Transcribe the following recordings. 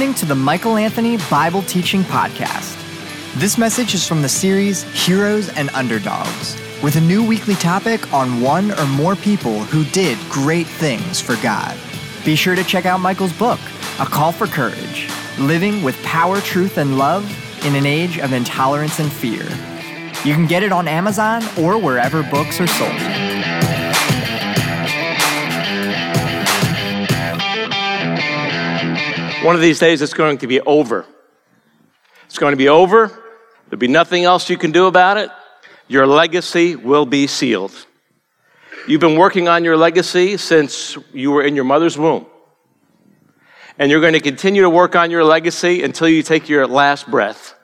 listening to the Michael Anthony Bible Teaching Podcast. This message is from the series Heroes and Underdogs, with a new weekly topic on one or more people who did great things for God. Be sure to check out Michael's book, A Call for Courage Living with Power, Truth, and Love in an Age of Intolerance and Fear. You can get it on Amazon or wherever books are sold. One of these days, it's going to be over. It's going to be over. There'll be nothing else you can do about it. Your legacy will be sealed. You've been working on your legacy since you were in your mother's womb. And you're going to continue to work on your legacy until you take your last breath.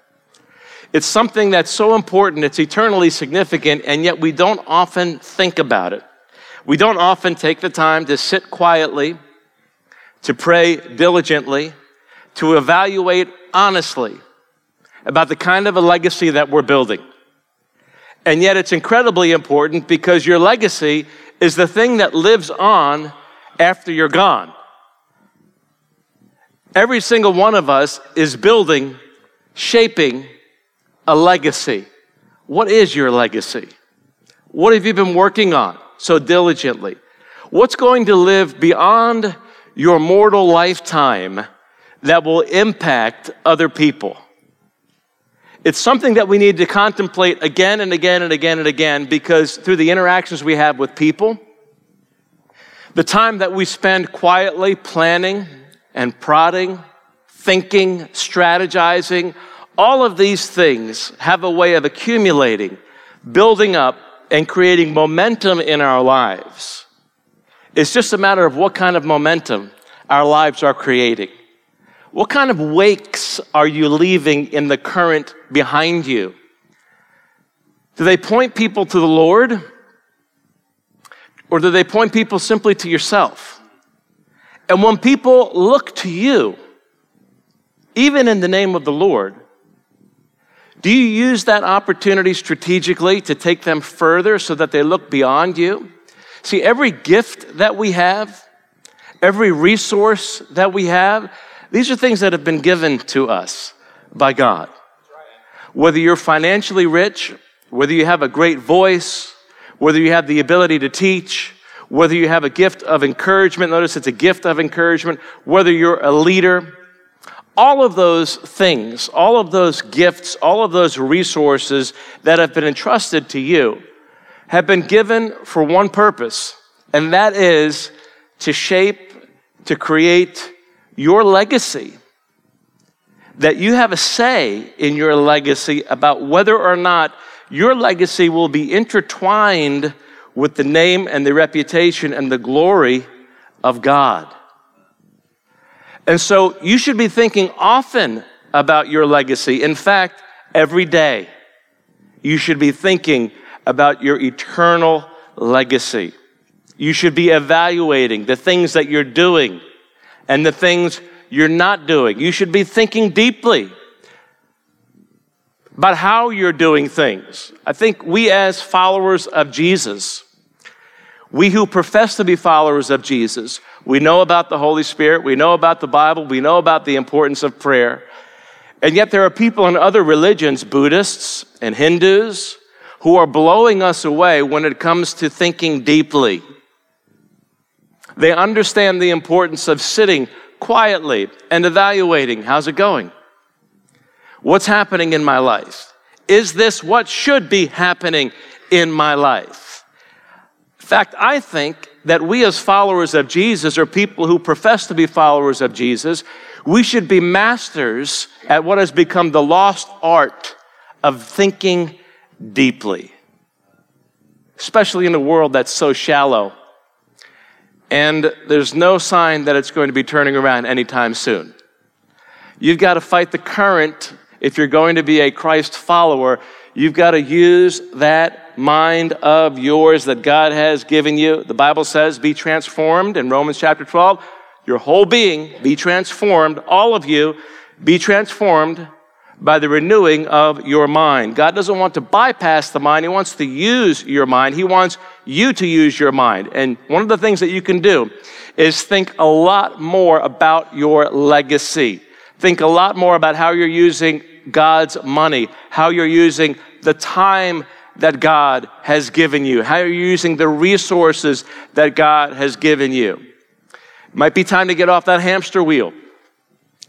It's something that's so important, it's eternally significant, and yet we don't often think about it. We don't often take the time to sit quietly to pray diligently, to evaluate honestly about the kind of a legacy that we're building. And yet it's incredibly important because your legacy is the thing that lives on after you're gone. Every single one of us is building, shaping a legacy. What is your legacy? What have you been working on so diligently? What's going to live beyond your mortal lifetime that will impact other people. It's something that we need to contemplate again and again and again and again because through the interactions we have with people, the time that we spend quietly planning and prodding, thinking, strategizing, all of these things have a way of accumulating, building up, and creating momentum in our lives. It's just a matter of what kind of momentum our lives are creating. What kind of wakes are you leaving in the current behind you? Do they point people to the Lord? Or do they point people simply to yourself? And when people look to you, even in the name of the Lord, do you use that opportunity strategically to take them further so that they look beyond you? See, every gift that we have, every resource that we have, these are things that have been given to us by God. Whether you're financially rich, whether you have a great voice, whether you have the ability to teach, whether you have a gift of encouragement, notice it's a gift of encouragement, whether you're a leader, all of those things, all of those gifts, all of those resources that have been entrusted to you have been given for one purpose, and that is to shape, to create your legacy. That you have a say in your legacy about whether or not your legacy will be intertwined with the name and the reputation and the glory of God. And so you should be thinking often about your legacy. In fact, every day, you should be thinking about your eternal legacy. You should be evaluating the things that you're doing and the things you're not doing. You should be thinking deeply about how you're doing things. I think we, as followers of Jesus, we who profess to be followers of Jesus, we know about the Holy Spirit, we know about the Bible, we know about the importance of prayer. And yet, there are people in other religions, Buddhists and Hindus, who are blowing us away when it comes to thinking deeply. They understand the importance of sitting quietly and evaluating how's it going? What's happening in my life? Is this what should be happening in my life? In fact, I think that we as followers of Jesus, or people who profess to be followers of Jesus, we should be masters at what has become the lost art of thinking deeply, especially in a world that's so shallow. And there's no sign that it's going to be turning around anytime soon. You've got to fight the current if you're going to be a Christ follower. You've got to use that mind of yours that God has given you. The Bible says, be transformed in Romans chapter 12. Your whole being, be transformed. All of you, be transformed by the renewing of your mind. God doesn't want to bypass the mind, He wants to use your mind. He wants you to use your mind. And one of the things that you can do is think a lot more about your legacy. Think a lot more about how you're using God's money, how you're using the time that God has given you, how you're using the resources that God has given you. Might be time to get off that hamster wheel.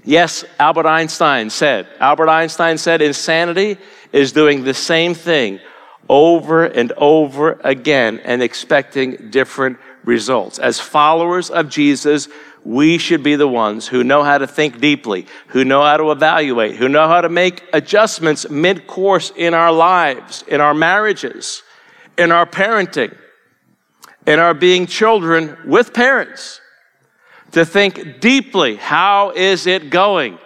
Yes, Albert Einstein said, Albert Einstein said, insanity is doing the same thing over and over again and expecting different results. As followers of Jesus, we should be the ones who know how to think deeply, who know how to evaluate, who know how to make adjustments mid course in our lives, in our marriages, in our parenting, in our being children with parents. To think deeply how is it going?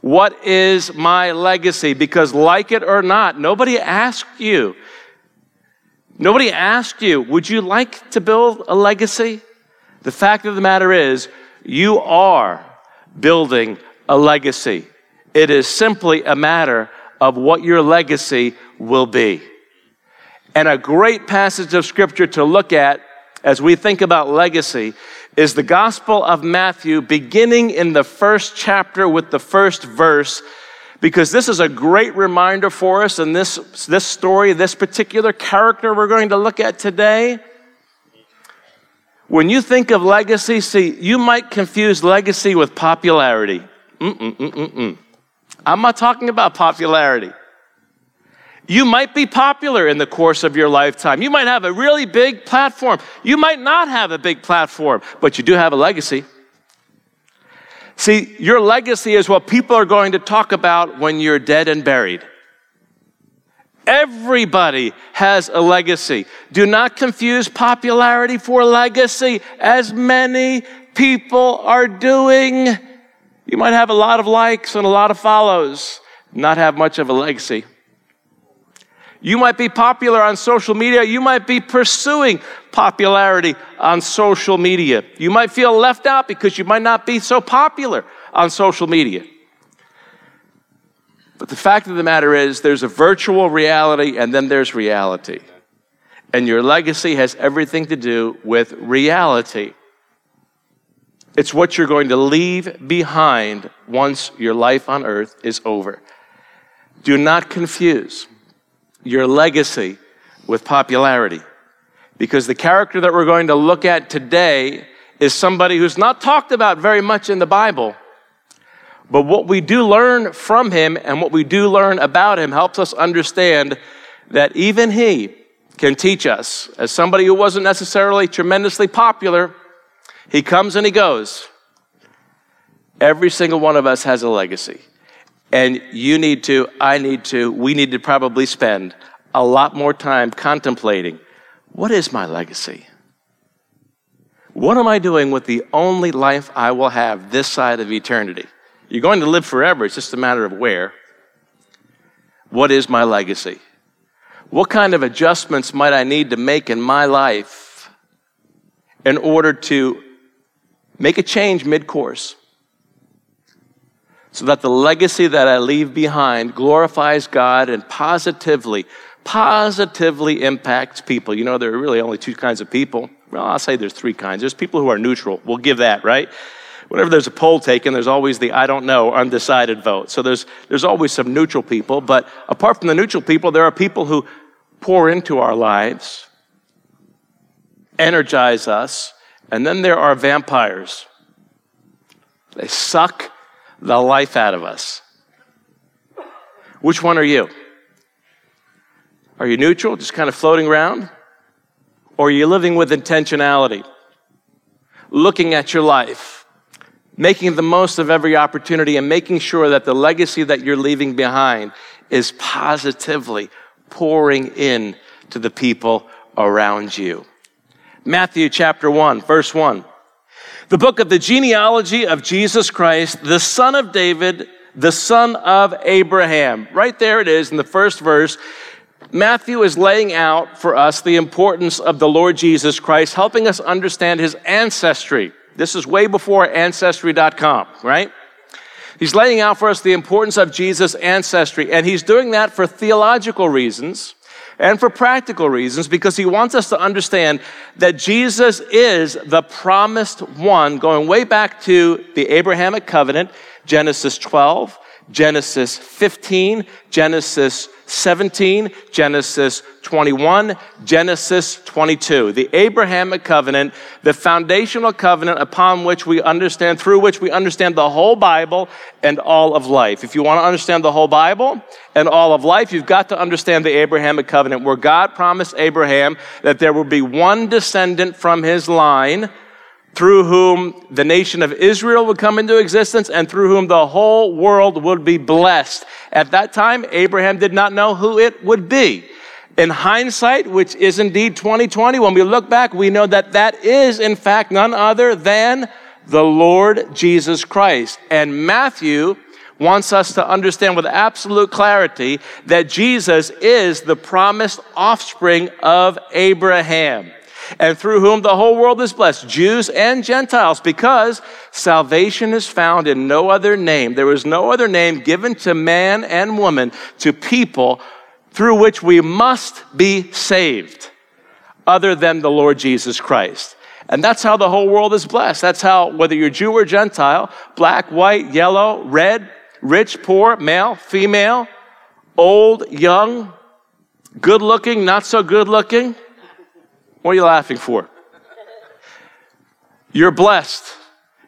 What is my legacy? Because, like it or not, nobody asked you. Nobody asked you, would you like to build a legacy? The fact of the matter is, you are building a legacy. It is simply a matter of what your legacy will be. And a great passage of scripture to look at as we think about legacy is the Gospel of Matthew, beginning in the first chapter with the first verse, because this is a great reminder for us in this, this story, this particular character we're going to look at today when you think of legacy, see, you might confuse legacy with popularity. Mm-mm-mm-mm-mm. I'm not talking about popularity. You might be popular in the course of your lifetime. You might have a really big platform. You might not have a big platform, but you do have a legacy. See, your legacy is what people are going to talk about when you're dead and buried. Everybody has a legacy. Do not confuse popularity for legacy, as many people are doing. You might have a lot of likes and a lot of follows, not have much of a legacy. You might be popular on social media. You might be pursuing popularity on social media. You might feel left out because you might not be so popular on social media. But the fact of the matter is, there's a virtual reality and then there's reality. And your legacy has everything to do with reality. It's what you're going to leave behind once your life on earth is over. Do not confuse your legacy with popularity. Because the character that we're going to look at today is somebody who's not talked about very much in the Bible but what we do learn from him and what we do learn about him helps us understand that even he can teach us. As somebody who wasn't necessarily tremendously popular, he comes and he goes. Every single one of us has a legacy. And you need to, I need to, we need to probably spend a lot more time contemplating what is my legacy? What am I doing with the only life I will have this side of eternity? You're going to live forever, it's just a matter of where. What is my legacy? What kind of adjustments might I need to make in my life in order to make a change mid course? So that the legacy that I leave behind glorifies God and positively, positively impacts people. You know, there are really only two kinds of people. Well, I'll say there's three kinds. There's people who are neutral. We'll give that, right? whenever there's a poll taken, there's always the I don't know, undecided vote. So there's, there's always some neutral people. But apart from the neutral people, there are people who pour into our lives, energize us, and then there are vampires. They suck the life out of us. Which one are you? Are you neutral, just kind of floating around? Or are you living with intentionality? Looking at your life, making the most of every opportunity and making sure that the legacy that you're leaving behind is positively pouring in to the people around you. Matthew chapter 1, verse 1. The book of the genealogy of Jesus Christ, the son of David, the son of Abraham. Right there it is in the first verse. Matthew is laying out for us the importance of the Lord Jesus Christ, helping us understand his ancestry. This is way before Ancestry.com, right? He's laying out for us the importance of Jesus' ancestry, and he's doing that for theological reasons and for practical reasons because he wants us to understand that Jesus is the promised one, going way back to the Abrahamic covenant, Genesis 12, Genesis 15, Genesis 17, Genesis 21, Genesis 22. The Abrahamic covenant, the foundational covenant upon which we understand, through which we understand the whole Bible and all of life. If you want to understand the whole Bible and all of life, you've got to understand the Abrahamic covenant, where God promised Abraham that there would be one descendant from his line through whom the nation of Israel would come into existence and through whom the whole world would be blessed. At that time, Abraham did not know who it would be. In hindsight, which is indeed 2020, when we look back, we know that that is in fact none other than the Lord Jesus Christ. And Matthew wants us to understand with absolute clarity that Jesus is the promised offspring of Abraham and through whom the whole world is blessed, Jews and Gentiles, because salvation is found in no other name. There is no other name given to man and woman, to people, through which we must be saved, other than the Lord Jesus Christ. And that's how the whole world is blessed. That's how, whether you're Jew or Gentile, black, white, yellow, red, rich, poor, male, female, old, young, good looking, not so good looking, what are you laughing for? You're blessed.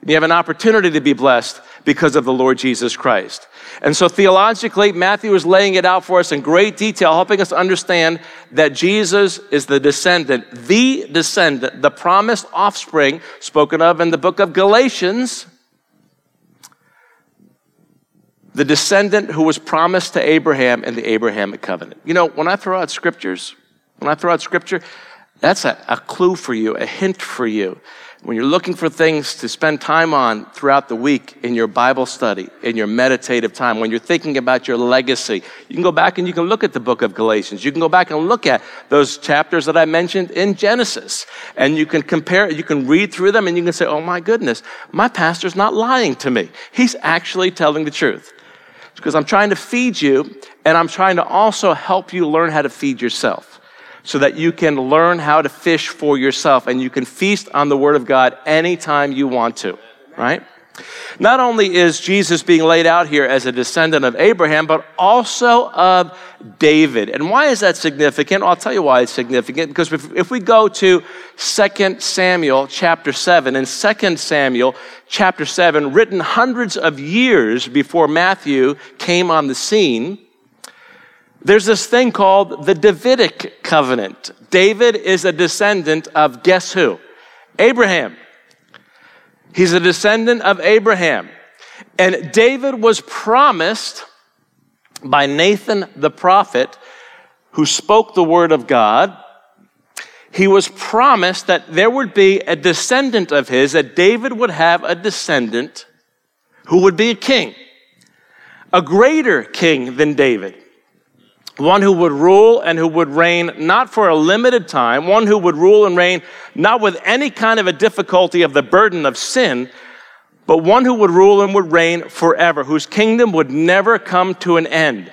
and You have an opportunity to be blessed because of the Lord Jesus Christ. And so theologically, Matthew is laying it out for us in great detail, helping us understand that Jesus is the descendant, the descendant, the promised offspring spoken of in the book of Galatians, the descendant who was promised to Abraham in the Abrahamic covenant. You know, when I throw out scriptures, when I throw out scripture, that's a, a, clue for you, a hint for you. When you're looking for things to spend time on throughout the week in your Bible study, in your meditative time, when you're thinking about your legacy, you can go back and you can look at the book of Galatians. You can go back and look at those chapters that I mentioned in Genesis. And you can compare, you can read through them and you can say, oh my goodness, my pastor's not lying to me. He's actually telling the truth. because I'm trying to feed you and I'm trying to also help you learn how to feed yourself so that you can learn how to fish for yourself and you can feast on the Word of God anytime you want to, right? Not only is Jesus being laid out here as a descendant of Abraham, but also of David. And why is that significant? I'll tell you why it's significant. Because if, if we go to 2 Samuel chapter 7, in 2 Samuel chapter 7, written hundreds of years before Matthew came on the scene, there's this thing called the Davidic covenant. David is a descendant of guess who? Abraham. He's a descendant of Abraham. And David was promised by Nathan the prophet, who spoke the word of God. He was promised that there would be a descendant of his, that David would have a descendant who would be a king, a greater king than David one who would rule and who would reign not for a limited time, one who would rule and reign not with any kind of a difficulty of the burden of sin, but one who would rule and would reign forever, whose kingdom would never come to an end.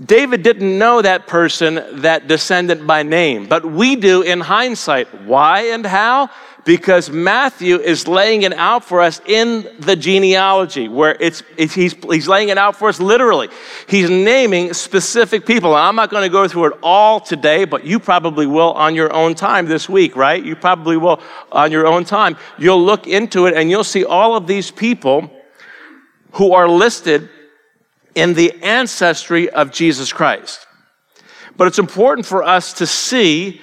David didn't know that person, that descendant by name, but we do in hindsight. Why and how? Because Matthew is laying it out for us in the genealogy, where it's, it's, he's, he's laying it out for us literally. He's naming specific people. And I'm not going to go through it all today, but you probably will on your own time this week, right? You probably will on your own time. You'll look into it and you'll see all of these people who are listed in the ancestry of Jesus Christ. But it's important for us to see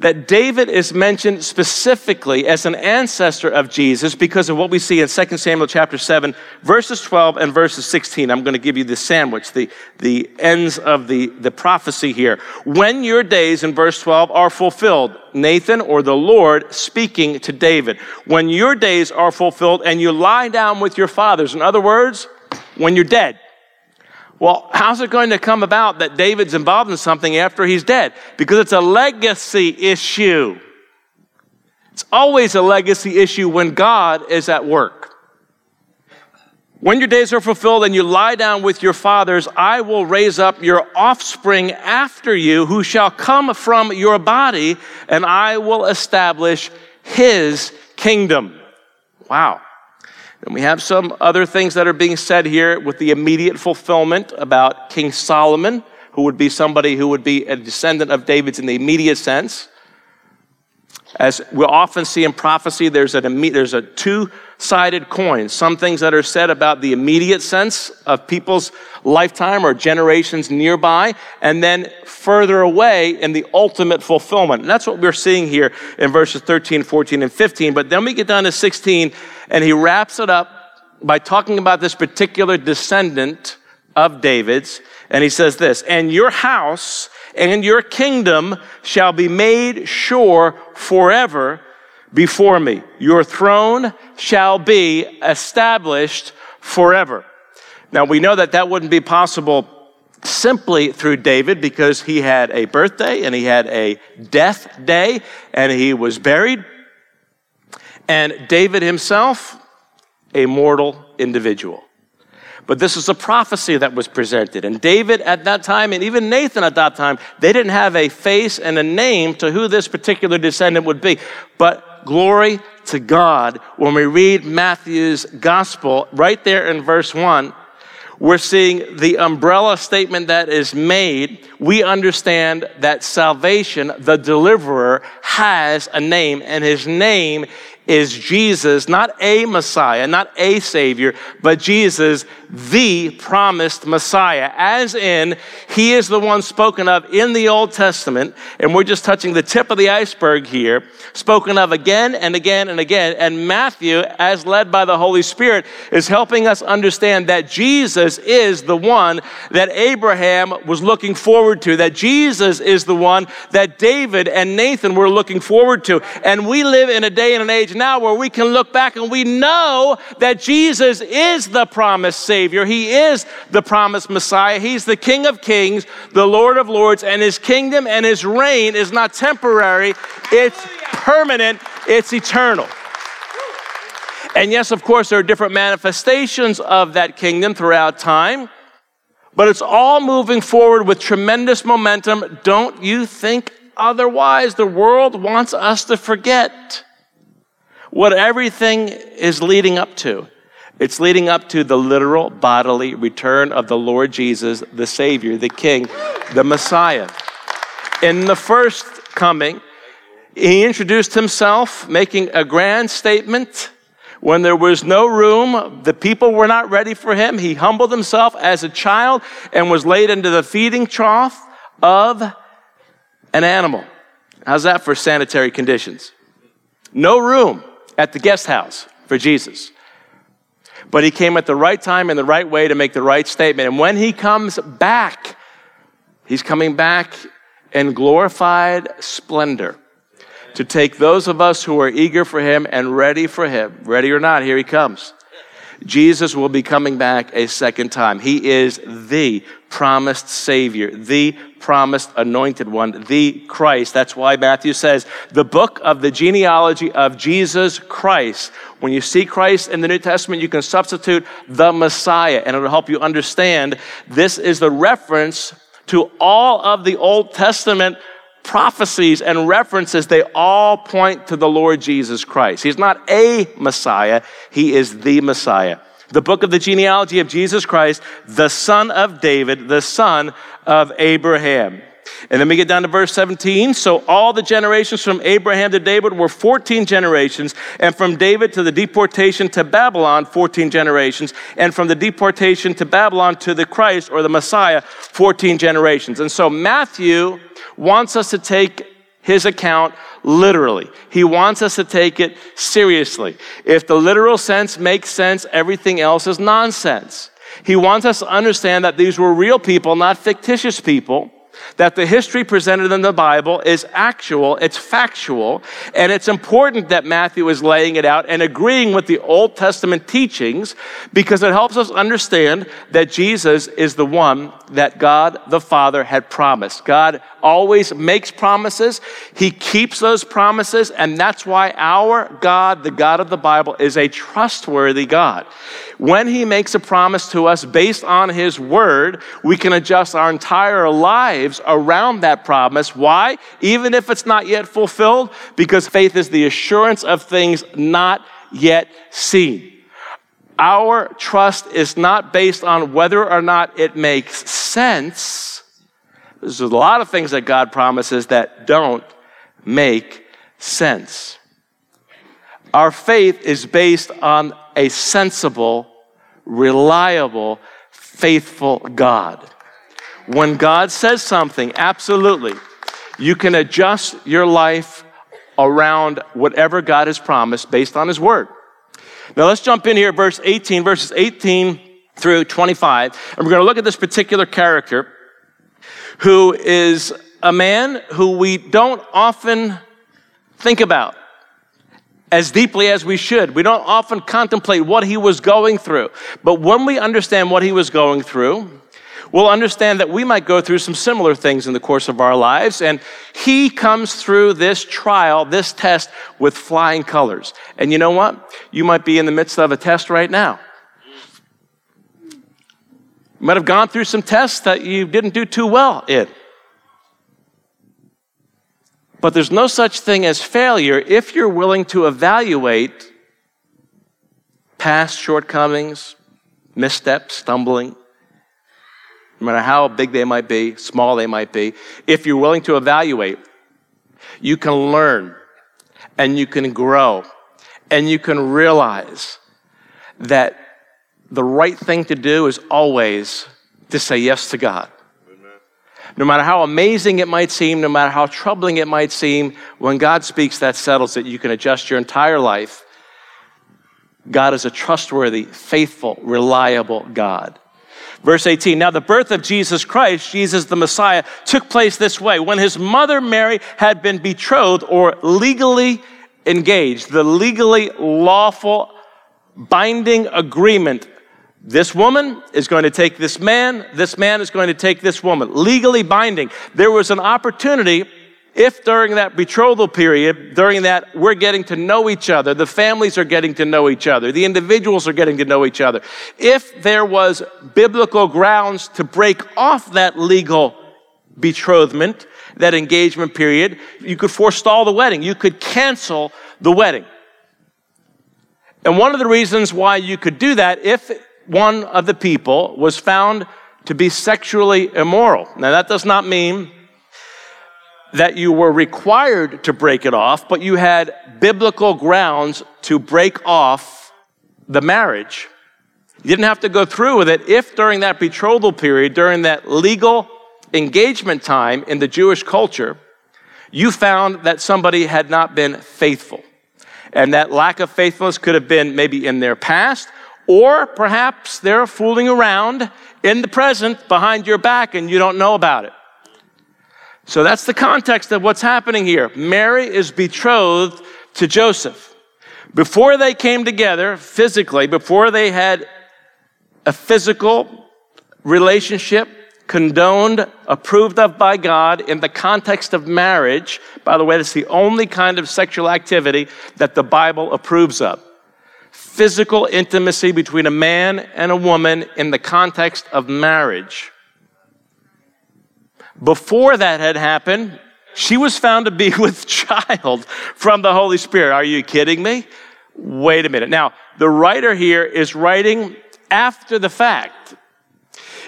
that David is mentioned specifically as an ancestor of Jesus because of what we see in 2 Samuel chapter 7, verses 12 and verses 16. I'm going to give you the sandwich, the, the ends of the, the prophecy here. When your days, in verse 12, are fulfilled, Nathan or the Lord speaking to David, when your days are fulfilled and you lie down with your fathers, in other words, when you're dead, well, how's it going to come about that David's involved in something after he's dead? Because it's a legacy issue. It's always a legacy issue when God is at work. When your days are fulfilled and you lie down with your fathers, I will raise up your offspring after you who shall come from your body, and I will establish his kingdom. Wow. And we have some other things that are being said here with the immediate fulfillment about King Solomon, who would be somebody who would be a descendant of David's in the immediate sense. As we often see in prophecy, there's, an, there's a two sided coin. Some things that are said about the immediate sense of people's lifetime or generations nearby, and then further away in the ultimate fulfillment. And that's what we're seeing here in verses 13, 14, and 15. But then we get down to 16, and he wraps it up by talking about this particular descendant of David's. And he says this, and your house and your kingdom shall be made sure forever before me. Your throne shall be established forever. Now we know that that wouldn't be possible simply through David because he had a birthday and he had a death day and he was buried. And David himself, a mortal individual. But this is a prophecy that was presented. And David at that time, and even Nathan at that time, they didn't have a face and a name to who this particular descendant would be. But glory to God, when we read Matthew's gospel, right there in verse 1, we're seeing the umbrella statement that is made. We understand that salvation, the deliverer, has a name, and his name is Jesus, not a Messiah, not a Savior, but Jesus, the promised Messiah, as in, He is the one spoken of in the Old Testament, and we're just touching the tip of the iceberg here, spoken of again and again and again. And Matthew, as led by the Holy Spirit, is helping us understand that Jesus is the one that Abraham was looking forward to, that Jesus is the one that David and Nathan were looking forward to. And we live in a day and an age now where we can look back and we know that Jesus is the promised Savior. He is the promised Messiah. He's the King of Kings, the Lord of Lords, and His kingdom and His reign is not temporary, it's permanent, it's eternal. And yes, of course, there are different manifestations of that kingdom throughout time, but it's all moving forward with tremendous momentum. Don't you think otherwise? The world wants us to forget what everything is leading up to. It's leading up to the literal bodily return of the Lord Jesus, the Savior, the King, the Messiah. In the first coming, he introduced himself, making a grand statement. When there was no room, the people were not ready for him. He humbled himself as a child and was laid into the feeding trough of an animal. How's that for sanitary conditions? No room at the guest house for Jesus. But he came at the right time and the right way to make the right statement. And when he comes back, he's coming back in glorified splendor to take those of us who are eager for him and ready for him. Ready or not, here he comes. Jesus will be coming back a second time. He is the promised Savior, the promised anointed one, the Christ. That's why Matthew says the book of the genealogy of Jesus Christ. When you see Christ in the New Testament, you can substitute the Messiah, and it'll help you understand this is the reference to all of the Old Testament prophecies and references, they all point to the Lord Jesus Christ. He's not a Messiah, he is the Messiah. The book of the genealogy of Jesus Christ, the son of David, the son of Abraham. And then we get down to verse 17. So all the generations from Abraham to David were 14 generations, and from David to the deportation to Babylon, 14 generations, and from the deportation to Babylon to the Christ or the Messiah, 14 generations. And so Matthew wants us to take his account literally. He wants us to take it seriously. If the literal sense makes sense, everything else is nonsense. He wants us to understand that these were real people, not fictitious people that the history presented in the Bible is actual, it's factual, and it's important that Matthew is laying it out and agreeing with the Old Testament teachings because it helps us understand that Jesus is the one that God the Father had promised. God always makes promises, He keeps those promises, and that's why our God, the God of the Bible, is a trustworthy God. When He makes a promise to us based on His word, we can adjust our entire lives around that promise. Why? Even if it's not yet fulfilled, because faith is the assurance of things not yet seen. Our trust is not based on whether or not it makes sense. There's a lot of things that God promises that don't make sense. Our faith is based on a sensible, reliable, faithful God. When God says something, absolutely, you can adjust your life around whatever God has promised based on His Word. Now let's jump in here, verse 18, verses 18 through 25, and we're going to look at this particular character who is a man who we don't often think about as deeply as we should. We don't often contemplate what he was going through. But when we understand what he was going through, we'll understand that we might go through some similar things in the course of our lives. And he comes through this trial, this test, with flying colors. And you know what? You might be in the midst of a test right now. You might have gone through some tests that you didn't do too well in. But there's no such thing as failure if you're willing to evaluate past shortcomings, missteps, stumbling, no matter how big they might be, small they might be. If you're willing to evaluate, you can learn and you can grow and you can realize that the right thing to do is always to say yes to God. No matter how amazing it might seem, no matter how troubling it might seem, when God speaks, that settles it. You can adjust your entire life. God is a trustworthy, faithful, reliable God. Verse 18 Now, the birth of Jesus Christ, Jesus the Messiah, took place this way. When his mother Mary had been betrothed or legally engaged, the legally lawful binding agreement this woman is going to take this man. This man is going to take this woman. Legally binding. There was an opportunity if during that betrothal period, during that we're getting to know each other, the families are getting to know each other, the individuals are getting to know each other, if there was biblical grounds to break off that legal betrothment, that engagement period, you could forestall the wedding. You could cancel the wedding. And one of the reasons why you could do that, if one of the people was found to be sexually immoral. Now, that does not mean that you were required to break it off, but you had biblical grounds to break off the marriage. You didn't have to go through with it if during that betrothal period, during that legal engagement time in the Jewish culture, you found that somebody had not been faithful. And that lack of faithfulness could have been maybe in their past, or perhaps they're fooling around in the present behind your back and you don't know about it. So that's the context of what's happening here. Mary is betrothed to Joseph. Before they came together physically, before they had a physical relationship condoned, approved of by God in the context of marriage, by the way, that's the only kind of sexual activity that the Bible approves of physical intimacy between a man and a woman in the context of marriage. Before that had happened, she was found to be with child from the Holy Spirit. Are you kidding me? Wait a minute. Now, the writer here is writing after the fact.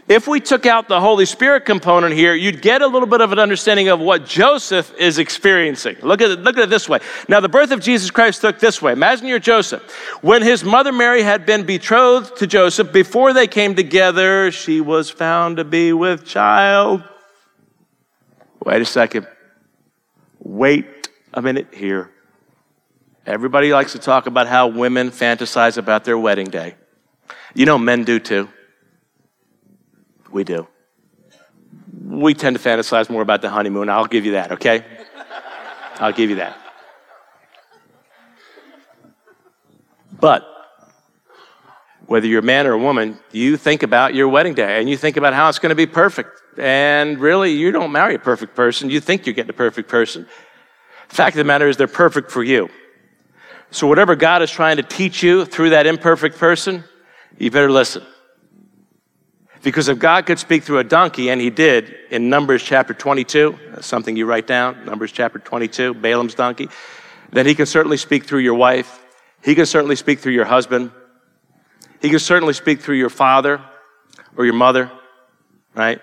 If we took out the Holy Spirit component here, you'd get a little bit of an understanding of what Joseph is experiencing. Look at it, look at it this way. Now, the birth of Jesus Christ took this way. Imagine you're Joseph. When his mother Mary had been betrothed to Joseph, before they came together, she was found to be with child. Wait a second. Wait a minute here. Everybody likes to talk about how women fantasize about their wedding day. You know, men do too. We do. We tend to fantasize more about the honeymoon. I'll give you that, okay? I'll give you that. But whether you're a man or a woman, you think about your wedding day and you think about how it's going to be perfect. And really, you don't marry a perfect person. You think you're getting a perfect person. The fact of the matter is, they're perfect for you. So, whatever God is trying to teach you through that imperfect person, you better listen. Because if God could speak through a donkey, and he did in Numbers chapter 22, something you write down, Numbers chapter 22, Balaam's donkey, then he can certainly speak through your wife. He can certainly speak through your husband. He can certainly speak through your father or your mother, right?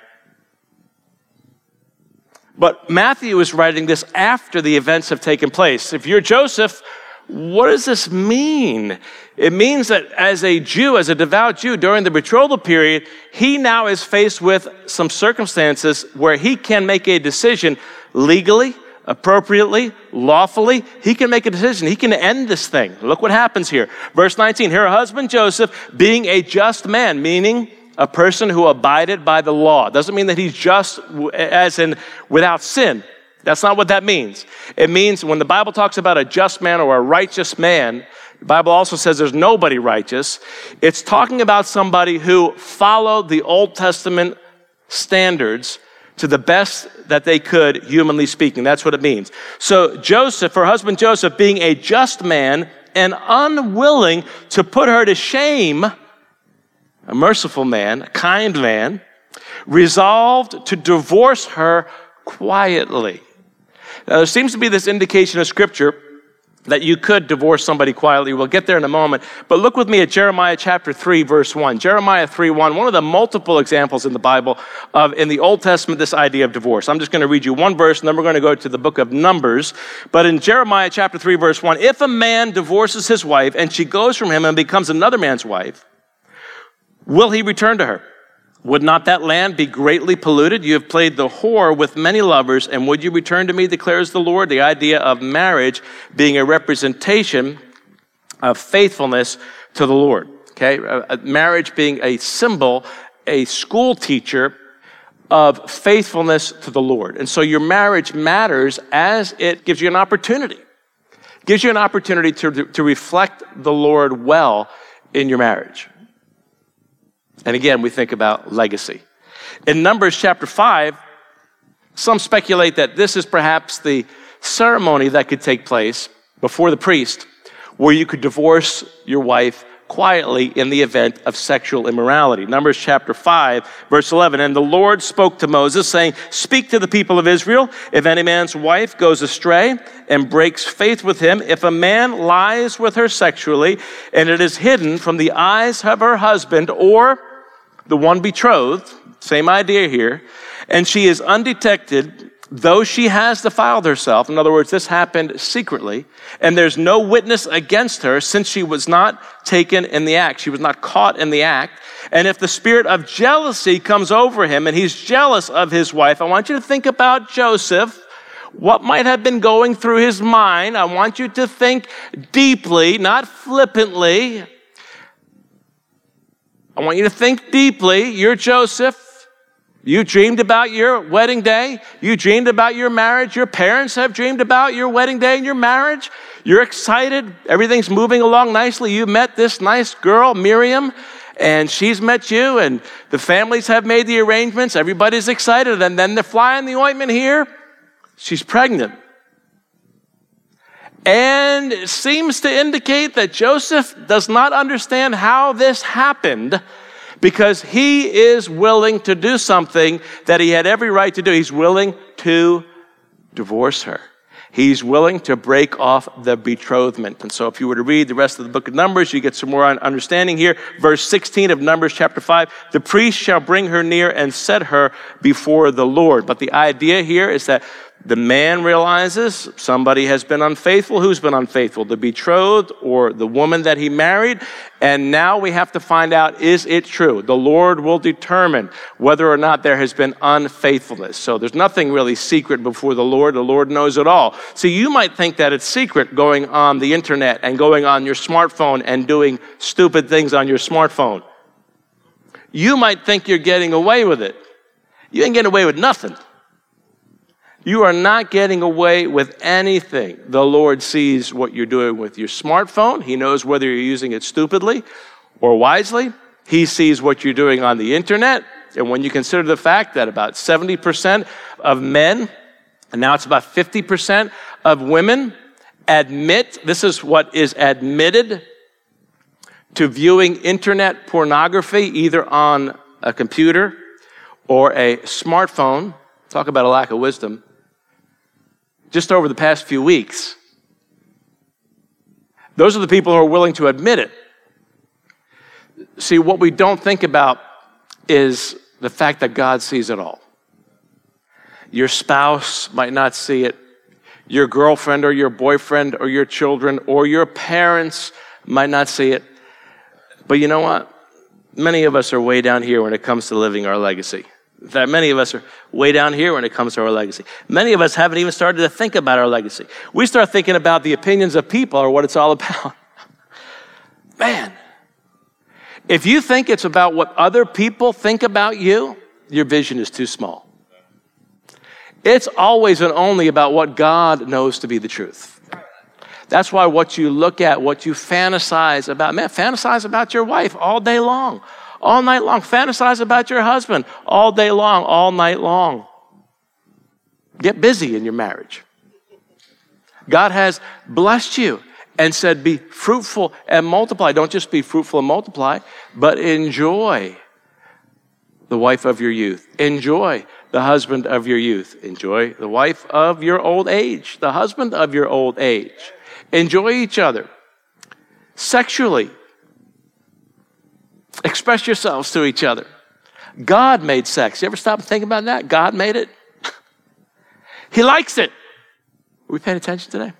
But Matthew is writing this after the events have taken place. If you're Joseph, what does this mean? It means that as a Jew, as a devout Jew during the betrothal period, he now is faced with some circumstances where he can make a decision legally, appropriately, lawfully. He can make a decision. He can end this thing. Look what happens here. Verse 19 Her husband Joseph, being a just man, meaning a person who abided by the law. Doesn't mean that he's just as in without sin. That's not what that means. It means when the Bible talks about a just man or a righteous man, the Bible also says there's nobody righteous. It's talking about somebody who followed the Old Testament standards to the best that they could, humanly speaking. That's what it means. So Joseph, her husband Joseph, being a just man and unwilling to put her to shame, a merciful man, a kind man, resolved to divorce her quietly. Now, there seems to be this indication of Scripture that you could divorce somebody quietly. We'll get there in a moment. But look with me at Jeremiah chapter 3, verse 1. Jeremiah 3 1, one of the multiple examples in the Bible of, in the Old Testament, this idea of divorce. I'm just going to read you one verse, and then we're going to go to the book of Numbers. But in Jeremiah chapter 3, verse 1, if a man divorces his wife and she goes from him and becomes another man's wife, will he return to her? Would not that land be greatly polluted? You have played the whore with many lovers, and would you return to me, declares the Lord? The idea of marriage being a representation of faithfulness to the Lord. Okay? Uh, uh, marriage being a symbol, a school teacher of faithfulness to the Lord. And so your marriage matters as it gives you an opportunity. Gives you an opportunity to, to reflect the Lord well in your marriage. And again, we think about legacy. In Numbers chapter 5, some speculate that this is perhaps the ceremony that could take place before the priest where you could divorce your wife quietly in the event of sexual immorality. Numbers chapter 5, verse 11. And the Lord spoke to Moses, saying, Speak to the people of Israel. If any man's wife goes astray and breaks faith with him, if a man lies with her sexually, and it is hidden from the eyes of her husband, or the one betrothed, same idea here, and she is undetected, though she has defiled herself. In other words, this happened secretly, and there's no witness against her since she was not taken in the act. She was not caught in the act. And if the spirit of jealousy comes over him and he's jealous of his wife, I want you to think about Joseph what might have been going through his mind. I want you to think deeply, not flippantly. I want you to think deeply. You're Joseph. You dreamed about your wedding day. You dreamed about your marriage. Your parents have dreamed about your wedding day and your marriage. You're excited. Everything's moving along nicely. You met this nice girl, Miriam, and she's met you, and the families have made the arrangements. Everybody's excited. And then the fly in the ointment here, she's pregnant. And it seems to indicate that Joseph does not understand how this happened because he is willing to do something that he had every right to do. He's willing to divorce her. He's willing to break off the betrothment. And so, if you were to read the rest of the book of Numbers, you get some more understanding here. Verse 16 of Numbers chapter 5 the priest shall bring her near and set her before the Lord. But the idea here is that the man realizes somebody has been unfaithful. Who's been unfaithful? The betrothed or the woman that he married? And now we have to find out is it true? The Lord will determine whether or not there has been unfaithfulness. So there's nothing really secret before the Lord. The Lord knows it all. So you might think that it's secret going on the internet and going on your smartphone and doing stupid things on your smartphone. You might think you're getting away with it. You ain't getting away with nothing. You are not getting away with anything. The Lord sees what you're doing with your smartphone. He knows whether you're using it stupidly or wisely. He sees what you're doing on the internet. And when you consider the fact that about 70% of men, and now it's about 50% of women, admit, this is what is admitted to viewing internet pornography either on a computer or a smartphone. Talk about a lack of wisdom just over the past few weeks. Those are the people who are willing to admit it. See, what we don't think about is the fact that God sees it all. Your spouse might not see it. Your girlfriend or your boyfriend or your children or your parents might not see it. But you know what? Many of us are way down here when it comes to living our legacy. Fact, many of us are way down here when it comes to our legacy. Many of us haven't even started to think about our legacy. We start thinking about the opinions of people or what it's all about. Man, if you think it's about what other people think about you, your vision is too small. It's always and only about what God knows to be the truth. That's why what you look at, what you fantasize about, man, fantasize about your wife all day long, all night long. Fantasize about your husband all day long, all night long. Get busy in your marriage. God has blessed you and said, Be fruitful and multiply. Don't just be fruitful and multiply, but enjoy the wife of your youth. Enjoy the husband of your youth. Enjoy the wife of your old age, the husband of your old age. Enjoy each other sexually. Express yourselves to each other. God made sex. You ever stop and think about that? God made it. he likes it. Are we paying attention today?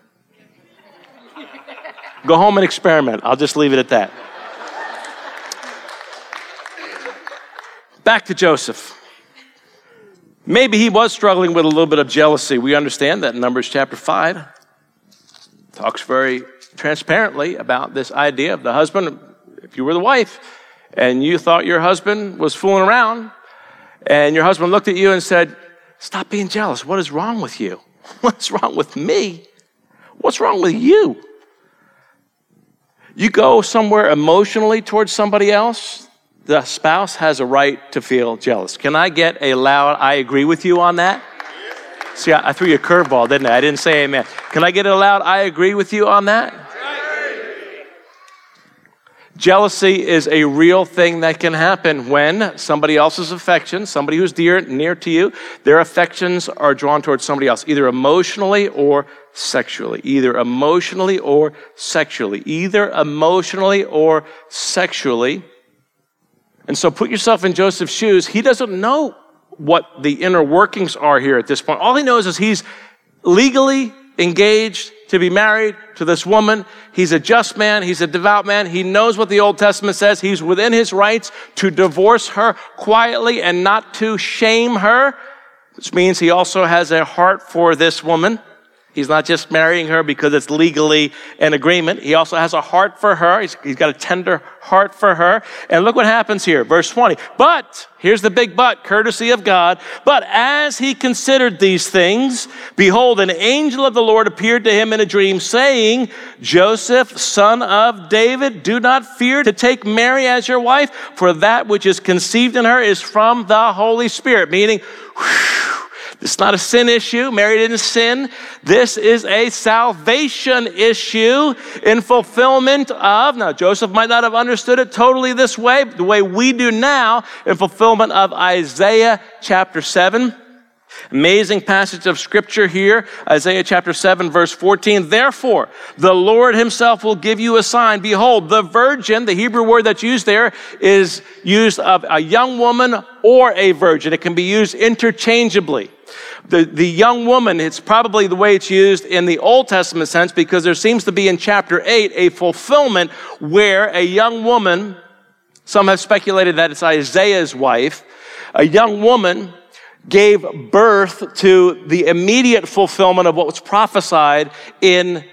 Go home and experiment. I'll just leave it at that. Back to Joseph. Maybe he was struggling with a little bit of jealousy. We understand that in Numbers chapter 5 talks very transparently about this idea of the husband. If you were the wife and you thought your husband was fooling around, and your husband looked at you and said, Stop being jealous. What is wrong with you? What's wrong with me? What's wrong with you? You go somewhere emotionally towards somebody else, the spouse has a right to feel jealous. Can I get a loud, I agree with you on that? See, I, threw you a curveball, didn't I? I didn't say amen. Can I get a loud? I agree with you on that. Jealousy is a real thing that can happen when somebody else's affection, somebody who's dear, near to you, their affections are drawn towards somebody else, either emotionally or sexually. Either emotionally or sexually. Either emotionally or sexually. And so put yourself in Joseph's shoes. He doesn't know what the inner workings are here at this point. All he knows is he's legally engaged to be married to this woman. He's a just man. He's a devout man. He knows what the Old Testament says. He's within his rights to divorce her quietly and not to shame her, which means he also has a heart for this woman. He's not just marrying her because it's legally an agreement. He also has a heart for her. He's, he's got a tender heart for her. And look what happens here, verse 20. But, here's the big but, courtesy of God. But as he considered these things, behold, an angel of the Lord appeared to him in a dream, saying, Joseph, son of David, do not fear to take Mary as your wife, for that which is conceived in her is from the Holy Spirit. Meaning, whew, it's not a sin issue. Mary didn't sin. This is a salvation issue in fulfillment of, now Joseph might not have understood it totally this way, the way we do now, in fulfillment of Isaiah chapter 7. Amazing passage of scripture here, Isaiah chapter 7, verse 14. Therefore, the Lord himself will give you a sign. Behold, the virgin, the Hebrew word that's used there is used of a young woman or a virgin. It can be used interchangeably. The, the young woman, it's probably the way it's used in the Old Testament sense because there seems to be in chapter 8 a fulfillment where a young woman, some have speculated that it's Isaiah's wife, a young woman gave birth to the immediate fulfillment of what was prophesied in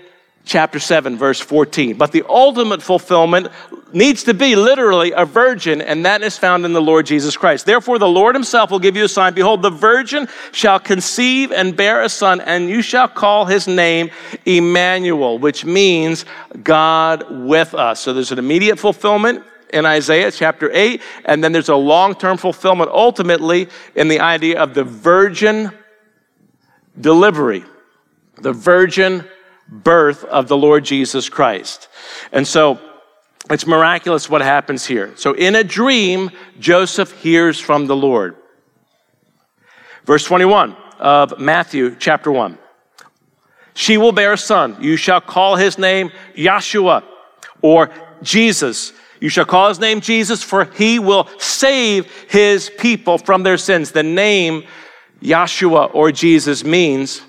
chapter 7, verse 14. But the ultimate fulfillment needs to be literally a virgin, and that is found in the Lord Jesus Christ. Therefore, the Lord himself will give you a sign. Behold, the virgin shall conceive and bear a son, and you shall call his name Emmanuel, which means God with us. So there's an immediate fulfillment in Isaiah chapter 8, and then there's a long term fulfillment ultimately in the idea of the virgin delivery, the virgin birth of the Lord Jesus Christ. And so it's miraculous what happens here. So in a dream, Joseph hears from the Lord. Verse 21 of Matthew chapter 1. She will bear a son. You shall call his name Yeshua or Jesus You shall call his name Jesus, for he will save his people from their sins. The name Yahshua or Jesus means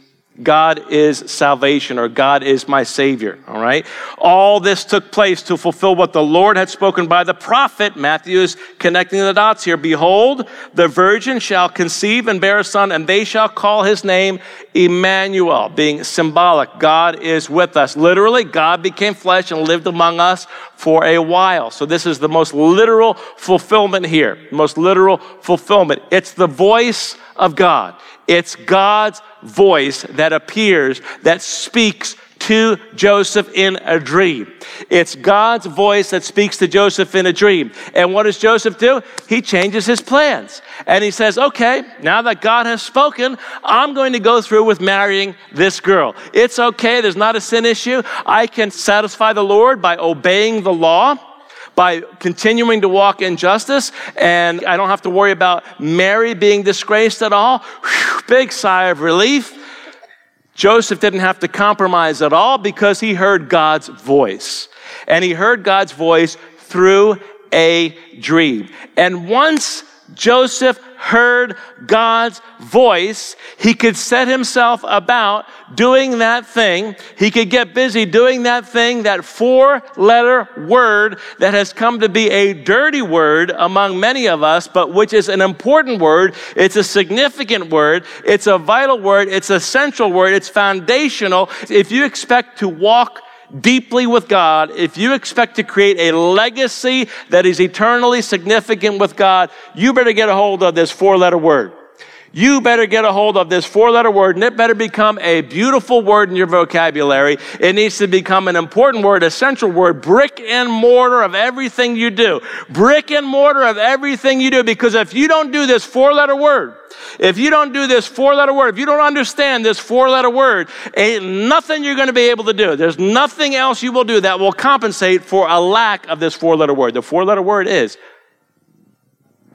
God is salvation or God is my Savior. All right. All this took place to fulfill what the Lord had spoken by the prophet. Matthew is connecting the dots here. Behold, the virgin shall conceive and bear a son, and they shall call his name Emmanuel, being symbolic. God is with us. Literally, God became flesh and lived among us for a while. So this is the most literal fulfillment here. Most literal fulfillment. It's the voice of God. It's God's voice that appears, that speaks to Joseph in a dream. It's God's voice that speaks to Joseph in a dream. And what does Joseph do? He changes his plans. And he says, okay, now that God has spoken, I'm going to go through with marrying this girl. It's okay. There's not a sin issue. I can satisfy the Lord by obeying the law by continuing to walk in justice, and I don't have to worry about Mary being disgraced at all. Whew, big sigh of relief. Joseph didn't have to compromise at all because he heard God's voice. And he heard God's voice through a dream. And once Joseph heard God's voice, he could set himself about doing that thing. He could get busy doing that thing, that four letter word that has come to be a dirty word among many of us, but which is an important word. It's a significant word. It's a vital word. It's a central word. It's foundational. If you expect to walk deeply with God, if you expect to create a legacy that is eternally significant with God, you better get a hold of this four letter word. You better get a hold of this four letter word and it better become a beautiful word in your vocabulary. It needs to become an important word, a central word, brick and mortar of everything you do. Brick and mortar of everything you do. Because if you don't do this four letter word, if you don't do this four letter word, if you don't understand this four letter word, ain't nothing you're going to be able to do. There's nothing else you will do that will compensate for a lack of this four letter word. The four letter word is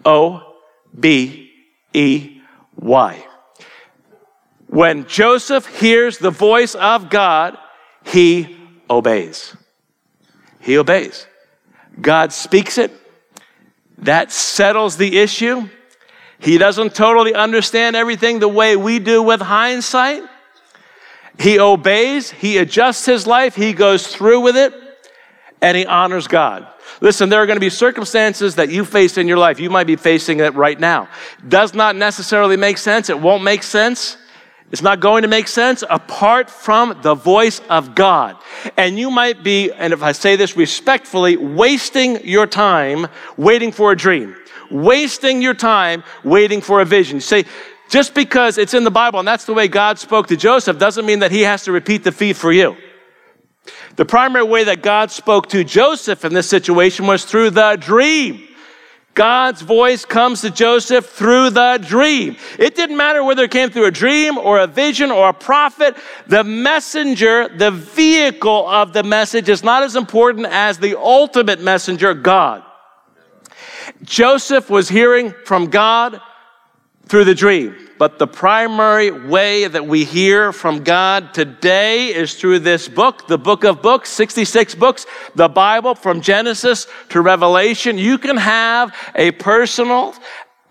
O B E why? When Joseph hears the voice of God, he obeys. He obeys. God speaks it. That settles the issue. He doesn't totally understand everything the way we do with hindsight. He obeys, he adjusts his life, he goes through with it, and he honors God. Listen, there are going to be circumstances that you face in your life. You might be facing it right now. Does not necessarily make sense. It won't make sense. It's not going to make sense apart from the voice of God. And you might be, and if I say this respectfully, wasting your time waiting for a dream, wasting your time waiting for a vision. You say, just because it's in the Bible and that's the way God spoke to Joseph doesn't mean that he has to repeat the feat for you. The primary way that God spoke to Joseph in this situation was through the dream. God's voice comes to Joseph through the dream. It didn't matter whether it came through a dream or a vision or a prophet. The messenger, the vehicle of the message is not as important as the ultimate messenger, God. Joseph was hearing from God through the dream. But the primary way that we hear from God today is through this book, the book of books, 66 books, the Bible from Genesis to Revelation. You can have a personal,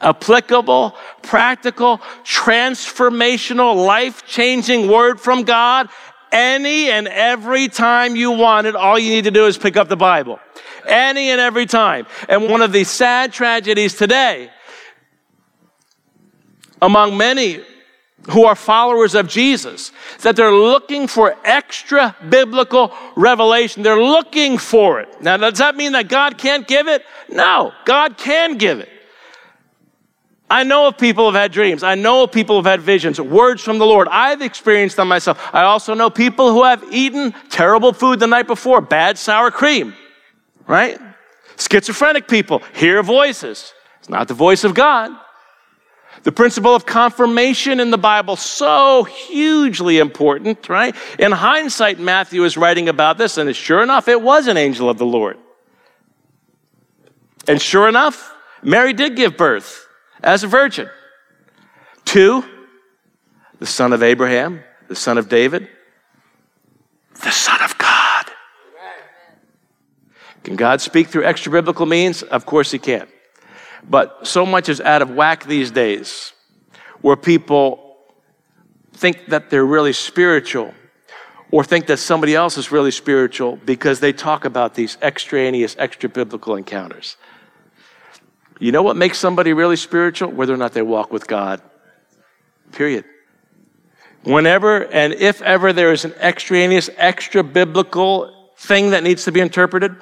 applicable, practical, transformational, life changing word from God any and every time you want it. All you need to do is pick up the Bible. Any and every time. And one of the sad tragedies today among many who are followers of Jesus that they're looking for extra biblical revelation. They're looking for it. Now, does that mean that God can't give it? No, God can give it. I know of people who have had dreams. I know of people who have had visions, words from the Lord. I've experienced them myself. I also know people who have eaten terrible food the night before, bad sour cream, right? Schizophrenic people hear voices. It's not the voice of God. The principle of confirmation in the Bible, so hugely important, right? In hindsight, Matthew is writing about this, and sure enough, it was an angel of the Lord. And sure enough, Mary did give birth as a virgin to the son of Abraham, the son of David, the son of God. Can God speak through extra biblical means? Of course He can. But so much is out of whack these days where people think that they're really spiritual or think that somebody else is really spiritual because they talk about these extraneous, extra biblical encounters. You know what makes somebody really spiritual? Whether or not they walk with God. Period. Whenever and if ever there is an extraneous, extra biblical thing that needs to be interpreted,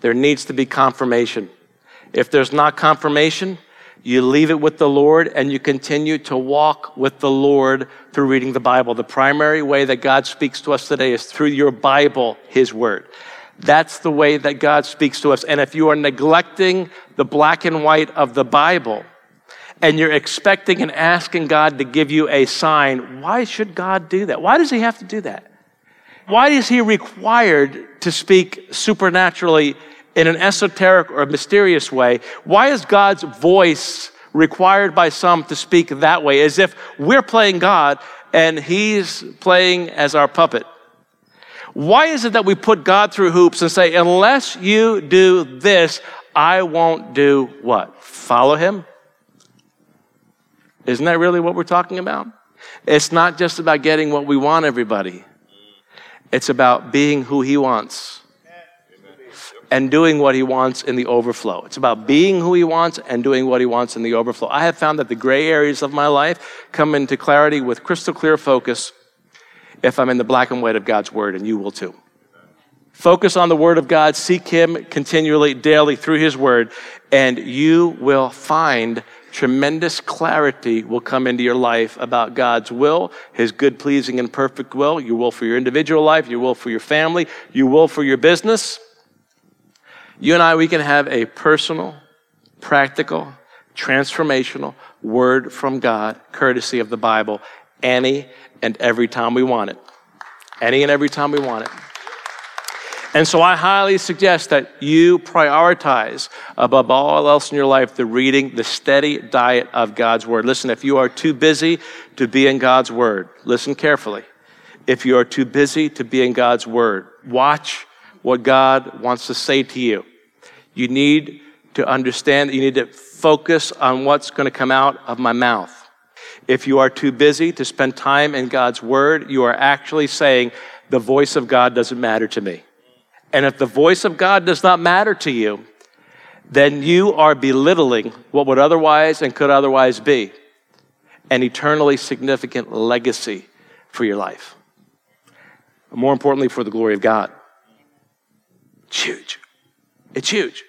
there needs to be confirmation. If there's not confirmation, you leave it with the Lord and you continue to walk with the Lord through reading the Bible. The primary way that God speaks to us today is through your Bible, His Word. That's the way that God speaks to us. And if you are neglecting the black and white of the Bible and you're expecting and asking God to give you a sign, why should God do that? Why does He have to do that? Why is He required to speak supernaturally in an esoteric or mysterious way. Why is God's voice required by some to speak that way, as if we're playing God and He's playing as our puppet? Why is it that we put God through hoops and say, unless you do this, I won't do what? Follow Him? Isn't that really what we're talking about? It's not just about getting what we want, everybody. It's about being who He wants and doing what he wants in the overflow. It's about being who he wants and doing what he wants in the overflow. I have found that the gray areas of my life come into clarity with crystal clear focus if I'm in the black and white of God's word, and you will too. Focus on the word of God, seek him continually, daily through his word, and you will find tremendous clarity will come into your life about God's will, His good, pleasing, and perfect will, your will for your individual life, your will for your family, your will for your business. You and I, we can have a personal, practical, transformational word from God, courtesy of the Bible, any and every time we want it. Any and every time we want it. And so I highly suggest that you prioritize above all else in your life the reading, the steady diet of God's Word. Listen, if you are too busy to be in God's Word, listen carefully. If you are too busy to be in God's Word, watch what God wants to say to you. You need to understand that you need to focus on what's going to come out of my mouth. If you are too busy to spend time in God's Word, you are actually saying, the voice of God doesn't matter to me. And if the voice of God does not matter to you, then you are belittling what would otherwise and could otherwise be an eternally significant legacy for your life. More importantly, for the glory of God. It's huge. It's huge.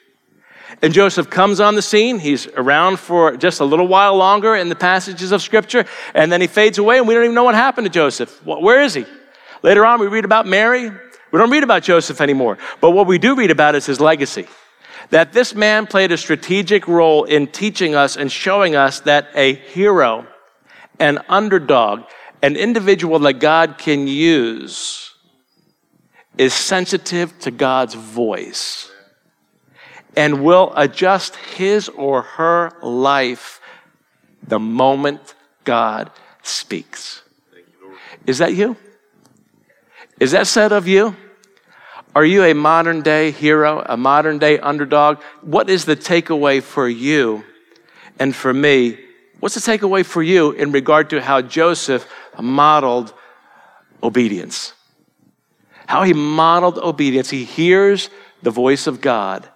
And Joseph comes on the scene. He's around for just a little while longer in the passages of Scripture, and then he fades away, and we don't even know what happened to Joseph. Where is he? Later on, we read about Mary. We don't read about Joseph anymore. But what we do read about is his legacy. That this man played a strategic role in teaching us and showing us that a hero, an underdog, an individual that God can use is sensitive to God's voice and will adjust his or her life the moment God speaks. Is that you? Is that said of you? Are you a modern day hero, a modern day underdog? What is the takeaway for you and for me? What's the takeaway for you in regard to how Joseph modeled obedience? How he modeled obedience. He hears the voice of God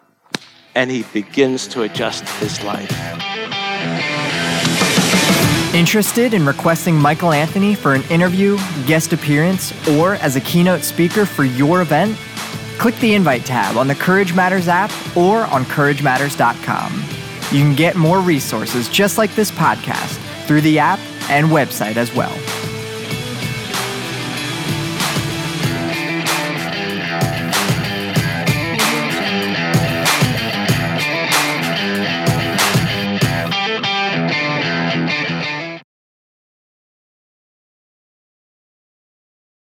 and he begins to adjust his life. Interested in requesting Michael Anthony for an interview, guest appearance, or as a keynote speaker for your event? Click the invite tab on the Courage Matters app or on CourageMatters.com. You can get more resources just like this podcast through the app and website as well.